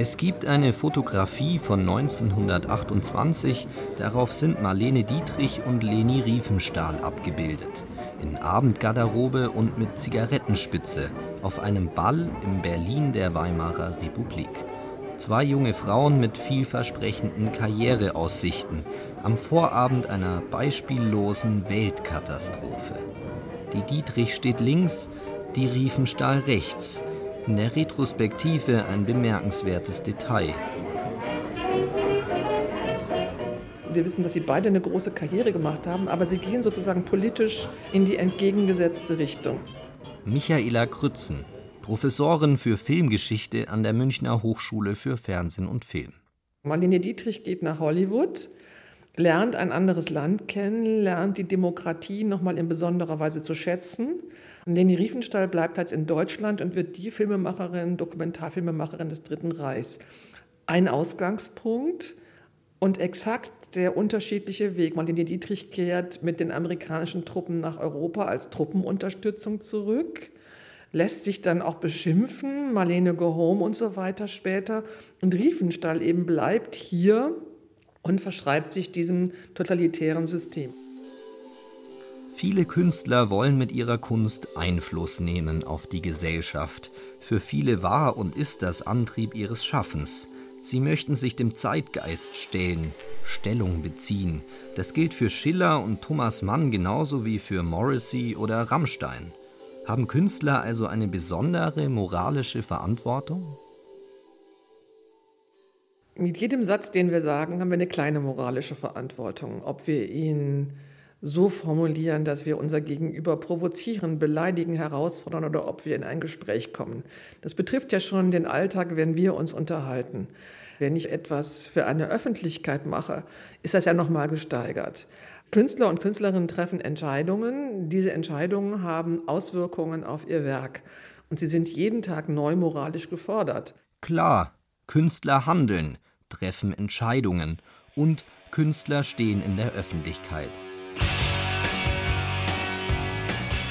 Es gibt eine Fotografie von 1928, darauf sind Marlene Dietrich und Leni Riefenstahl abgebildet. In Abendgarderobe und mit Zigarettenspitze auf einem Ball im Berlin der Weimarer Republik. Zwei junge Frauen mit vielversprechenden Karriereaussichten am Vorabend einer beispiellosen Weltkatastrophe. Die Dietrich steht links, die Riefenstahl rechts in der Retrospektive ein bemerkenswertes Detail. Wir wissen, dass sie beide eine große Karriere gemacht haben, aber sie gehen sozusagen politisch in die entgegengesetzte Richtung. Michaela Krützen, Professorin für Filmgeschichte an der Münchner Hochschule für Fernsehen und Film. Marlene Dietrich geht nach Hollywood, lernt ein anderes Land kennen, lernt die Demokratie nochmal in besonderer Weise zu schätzen Leni Riefenstahl bleibt halt in Deutschland und wird die Filmemacherin, Dokumentarfilmemacherin des Dritten Reichs. Ein Ausgangspunkt und exakt der unterschiedliche Weg. Marlene Dietrich kehrt mit den amerikanischen Truppen nach Europa als Truppenunterstützung zurück, lässt sich dann auch beschimpfen, Marlene go home und so weiter später. Und Riefenstahl eben bleibt hier und verschreibt sich diesem totalitären System. Viele Künstler wollen mit ihrer Kunst Einfluss nehmen auf die Gesellschaft. Für viele war und ist das Antrieb ihres Schaffens. Sie möchten sich dem Zeitgeist stellen, Stellung beziehen. Das gilt für Schiller und Thomas Mann genauso wie für Morrissey oder Rammstein. Haben Künstler also eine besondere moralische Verantwortung? Mit jedem Satz, den wir sagen, haben wir eine kleine moralische Verantwortung. Ob wir ihn so formulieren, dass wir unser Gegenüber provozieren, beleidigen, herausfordern oder ob wir in ein Gespräch kommen. Das betrifft ja schon den Alltag, wenn wir uns unterhalten. Wenn ich etwas für eine Öffentlichkeit mache, ist das ja nochmal gesteigert. Künstler und Künstlerinnen treffen Entscheidungen. Diese Entscheidungen haben Auswirkungen auf ihr Werk. Und sie sind jeden Tag neu moralisch gefordert. Klar, Künstler handeln, treffen Entscheidungen und Künstler stehen in der Öffentlichkeit.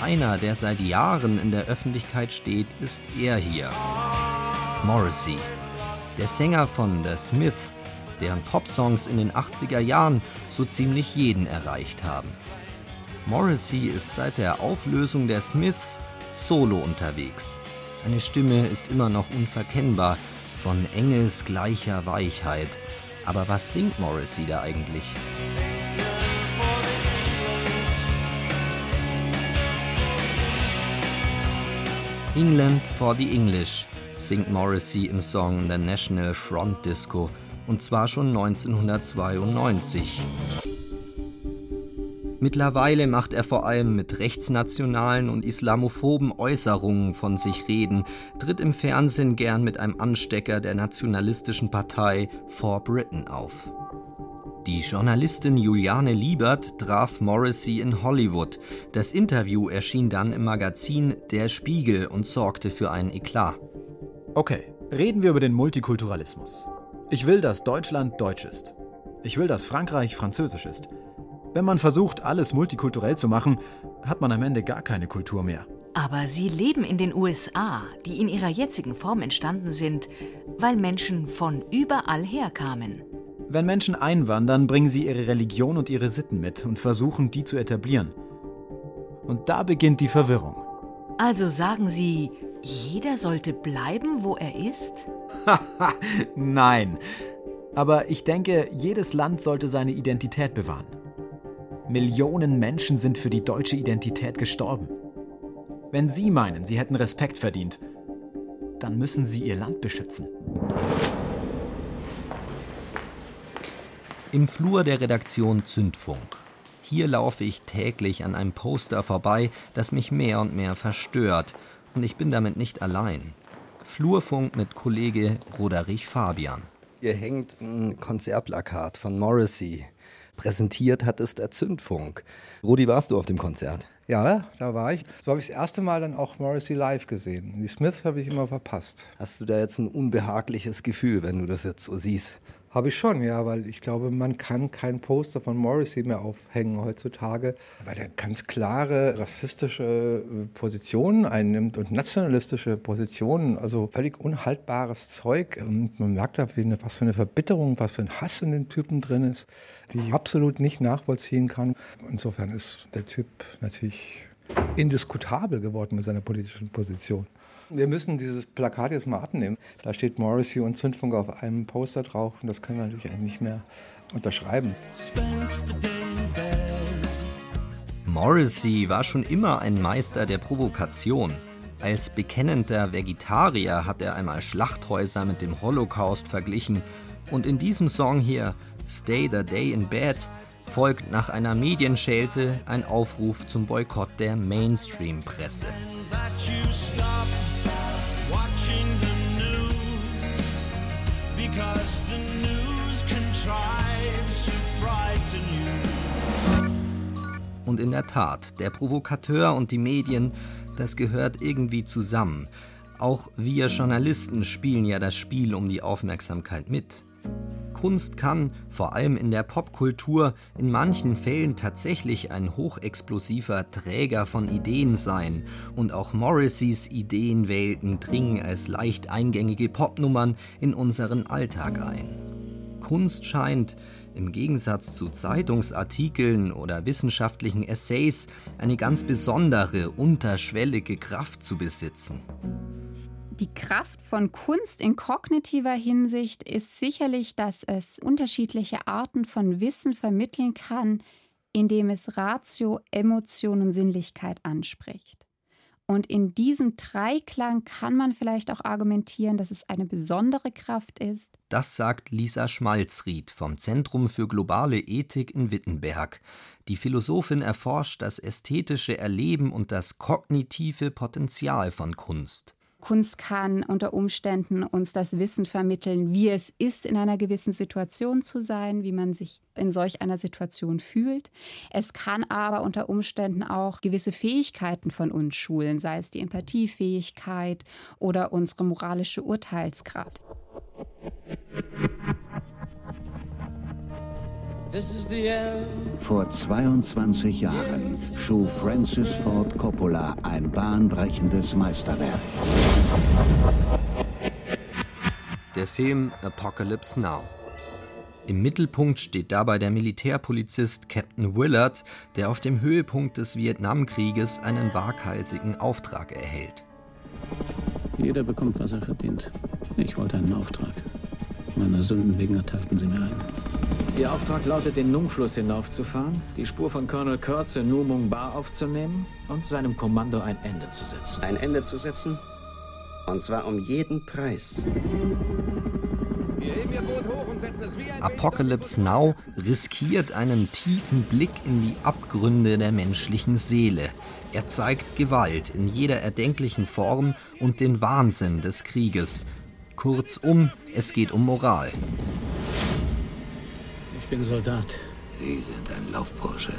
Einer, der seit Jahren in der Öffentlichkeit steht, ist er hier. Morrissey, der Sänger von The Smiths, deren Popsongs in den 80er Jahren so ziemlich jeden erreicht haben. Morrissey ist seit der Auflösung der Smiths solo unterwegs. Seine Stimme ist immer noch unverkennbar, von engelsgleicher Weichheit. Aber was singt Morrissey da eigentlich? England for the English singt Morrissey im Song The National Front Disco und zwar schon 1992. Mittlerweile macht er vor allem mit rechtsnationalen und islamophoben Äußerungen von sich reden, tritt im Fernsehen gern mit einem Anstecker der nationalistischen Partei For Britain auf. Die Journalistin Juliane Liebert traf Morrissey in Hollywood. Das Interview erschien dann im Magazin Der Spiegel und sorgte für einen Eklat. Okay, reden wir über den Multikulturalismus. Ich will, dass Deutschland deutsch ist. Ich will, dass Frankreich französisch ist. Wenn man versucht, alles multikulturell zu machen, hat man am Ende gar keine Kultur mehr. Aber Sie leben in den USA, die in ihrer jetzigen Form entstanden sind, weil Menschen von überall herkamen. Wenn Menschen einwandern, bringen sie ihre Religion und ihre Sitten mit und versuchen, die zu etablieren. Und da beginnt die Verwirrung. Also sagen Sie, jeder sollte bleiben, wo er ist? Nein. Aber ich denke, jedes Land sollte seine Identität bewahren. Millionen Menschen sind für die deutsche Identität gestorben. Wenn Sie meinen, Sie hätten Respekt verdient, dann müssen Sie Ihr Land beschützen. Im Flur der Redaktion Zündfunk. Hier laufe ich täglich an einem Poster vorbei, das mich mehr und mehr verstört. Und ich bin damit nicht allein. Flurfunk mit Kollege Roderich Fabian. Hier hängt ein Konzertplakat von Morrissey. Präsentiert hat es der Zündfunk. Rudi, warst du auf dem Konzert? Ja, da war ich. So habe ich das erste Mal dann auch Morrissey live gesehen. Die Smith habe ich immer verpasst. Hast du da jetzt ein unbehagliches Gefühl, wenn du das jetzt so siehst? Habe ich schon, ja, weil ich glaube, man kann kein Poster von Morrissey mehr aufhängen heutzutage, weil er ganz klare rassistische äh, Positionen einnimmt und nationalistische Positionen, also völlig unhaltbares Zeug. Und man merkt da, was für eine Verbitterung, was für ein Hass in den Typen drin ist, die ich absolut nicht nachvollziehen kann. Insofern ist der Typ natürlich indiskutabel geworden mit seiner politischen Position. Wir müssen dieses Plakat jetzt mal abnehmen. Da steht Morrissey und Zündfunk auf einem Poster drauf und das können wir natürlich nicht mehr unterschreiben. Morrissey war schon immer ein Meister der Provokation. Als bekennender Vegetarier hat er einmal Schlachthäuser mit dem Holocaust verglichen. Und in diesem Song hier, Stay the Day in Bed, folgt nach einer Medienschelte ein Aufruf zum Boykott der Mainstream-Presse. Und in der Tat, der Provokateur und die Medien, das gehört irgendwie zusammen. Auch wir Journalisten spielen ja das Spiel um die Aufmerksamkeit mit. Kunst kann, vor allem in der Popkultur, in manchen Fällen tatsächlich ein hochexplosiver Träger von Ideen sein. Und auch Morrisseys Ideenwelten dringen als leicht eingängige Popnummern in unseren Alltag ein. Kunst scheint, im Gegensatz zu Zeitungsartikeln oder wissenschaftlichen Essays, eine ganz besondere, unterschwellige Kraft zu besitzen. Die Kraft von Kunst in kognitiver Hinsicht ist sicherlich, dass es unterschiedliche Arten von Wissen vermitteln kann, indem es Ratio, Emotion und Sinnlichkeit anspricht. Und in diesem Dreiklang kann man vielleicht auch argumentieren, dass es eine besondere Kraft ist. Das sagt Lisa Schmalzried vom Zentrum für globale Ethik in Wittenberg. Die Philosophin erforscht das ästhetische Erleben und das kognitive Potenzial von Kunst. Kunst kann unter Umständen uns das Wissen vermitteln, wie es ist, in einer gewissen Situation zu sein, wie man sich in solch einer Situation fühlt. Es kann aber unter Umständen auch gewisse Fähigkeiten von uns schulen, sei es die Empathiefähigkeit oder unsere moralische Urteilsgrad. Vor 22 Jahren schuf Francis Ford Coppola ein bahnbrechendes Meisterwerk. Der Film Apocalypse Now. Im Mittelpunkt steht dabei der Militärpolizist Captain Willard, der auf dem Höhepunkt des Vietnamkrieges einen waghalsigen Auftrag erhält. Jeder bekommt, was er verdient. Ich wollte einen Auftrag. Meiner Sünden wegen erteilten sie mir einen. Ihr Auftrag lautet, den Nung-Fluss hinaufzufahren, die Spur von Colonel Kurtz in Nu Mung Ba aufzunehmen und seinem Kommando ein Ende zu setzen. Ein Ende zu setzen? Und zwar um jeden Preis. Apocalypse Now riskiert einen tiefen Blick in die Abgründe der menschlichen Seele. Er zeigt Gewalt in jeder erdenklichen Form und den Wahnsinn des Krieges. Kurzum, es geht um Moral bin Soldat. Sie sind ein Laufbursche.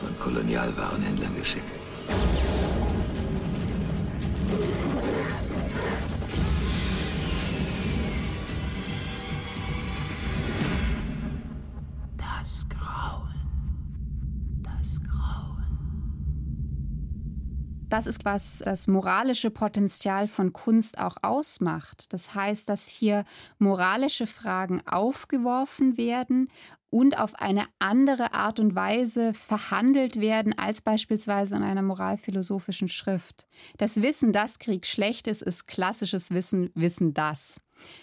Von Kolonialwarenhändlern geschickt. Das ist, was das moralische Potenzial von Kunst auch ausmacht. Das heißt, dass hier moralische Fragen aufgeworfen werden und auf eine andere Art und Weise verhandelt werden als beispielsweise in einer moralphilosophischen Schrift. Das Wissen, dass Krieg schlecht ist, ist klassisches Wissen, Wissen das.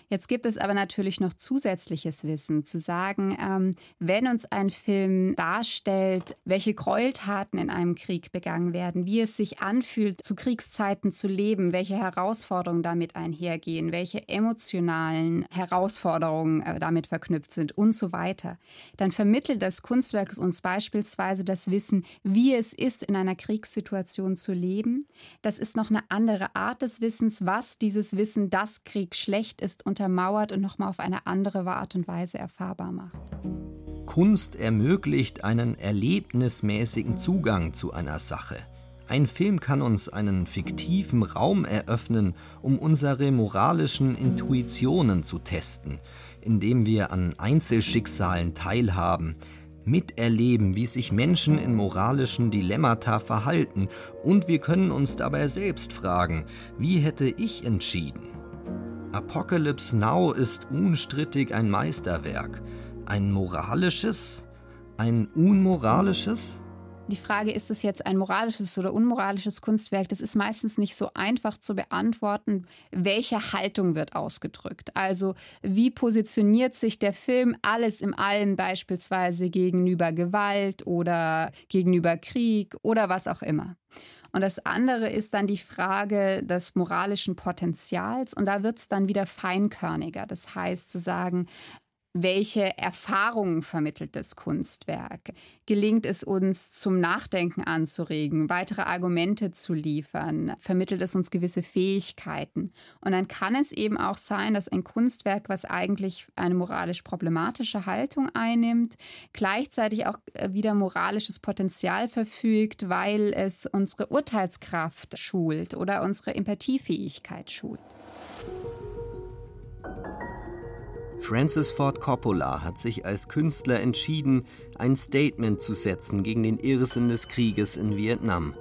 Jetzt gibt es aber natürlich noch zusätzliches Wissen, zu sagen, ähm, wenn uns ein Film darstellt, welche Gräueltaten in einem Krieg begangen werden, wie es sich anfühlt, zu Kriegszeiten zu leben, welche Herausforderungen damit einhergehen, welche emotionalen Herausforderungen äh, damit verknüpft sind und so weiter, dann vermittelt das Kunstwerk uns beispielsweise das Wissen, wie es ist, in einer Kriegssituation zu leben. Das ist noch eine andere Art des Wissens, was dieses Wissen, dass Krieg schlecht ist, ist, untermauert und nochmal auf eine andere Art und Weise erfahrbar macht. Kunst ermöglicht einen erlebnismäßigen Zugang zu einer Sache. Ein Film kann uns einen fiktiven Raum eröffnen, um unsere moralischen Intuitionen zu testen. indem wir an Einzelschicksalen teilhaben, miterleben, wie sich Menschen in moralischen Dilemmata verhalten und wir können uns dabei selbst fragen, wie hätte ich entschieden? Apocalypse Now ist unstrittig ein Meisterwerk. Ein moralisches? Ein unmoralisches? Die Frage, ist es jetzt ein moralisches oder unmoralisches Kunstwerk, das ist meistens nicht so einfach zu beantworten. Welche Haltung wird ausgedrückt? Also wie positioniert sich der Film alles im Allen beispielsweise gegenüber Gewalt oder gegenüber Krieg oder was auch immer? Und das andere ist dann die Frage des moralischen Potenzials. Und da wird es dann wieder feinkörniger. Das heißt zu sagen, welche Erfahrungen vermittelt das Kunstwerk? Gelingt es uns, zum Nachdenken anzuregen, weitere Argumente zu liefern? Vermittelt es uns gewisse Fähigkeiten? Und dann kann es eben auch sein, dass ein Kunstwerk, was eigentlich eine moralisch problematische Haltung einnimmt, gleichzeitig auch äh, wieder moralisches Potenzial verfügt, weil es unsere Urteilskraft schult oder unsere Empathiefähigkeit schult. Francis Ford Coppola hat sich als Künstler entschieden, ein Statement zu setzen gegen den Irrsinn des Krieges in Vietnam.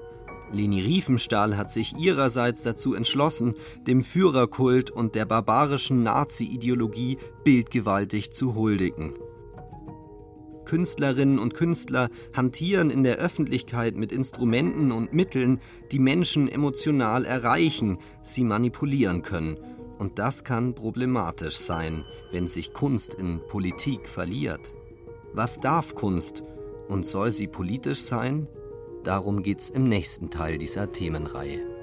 Leni Riefenstahl hat sich ihrerseits dazu entschlossen, dem Führerkult und der barbarischen Nazi-Ideologie bildgewaltig zu huldigen. Künstlerinnen und Künstler hantieren in der Öffentlichkeit mit Instrumenten und Mitteln, die Menschen emotional erreichen, sie manipulieren können – und das kann problematisch sein, wenn sich Kunst in Politik verliert. Was darf Kunst und soll sie politisch sein? Darum geht's im nächsten Teil dieser Themenreihe.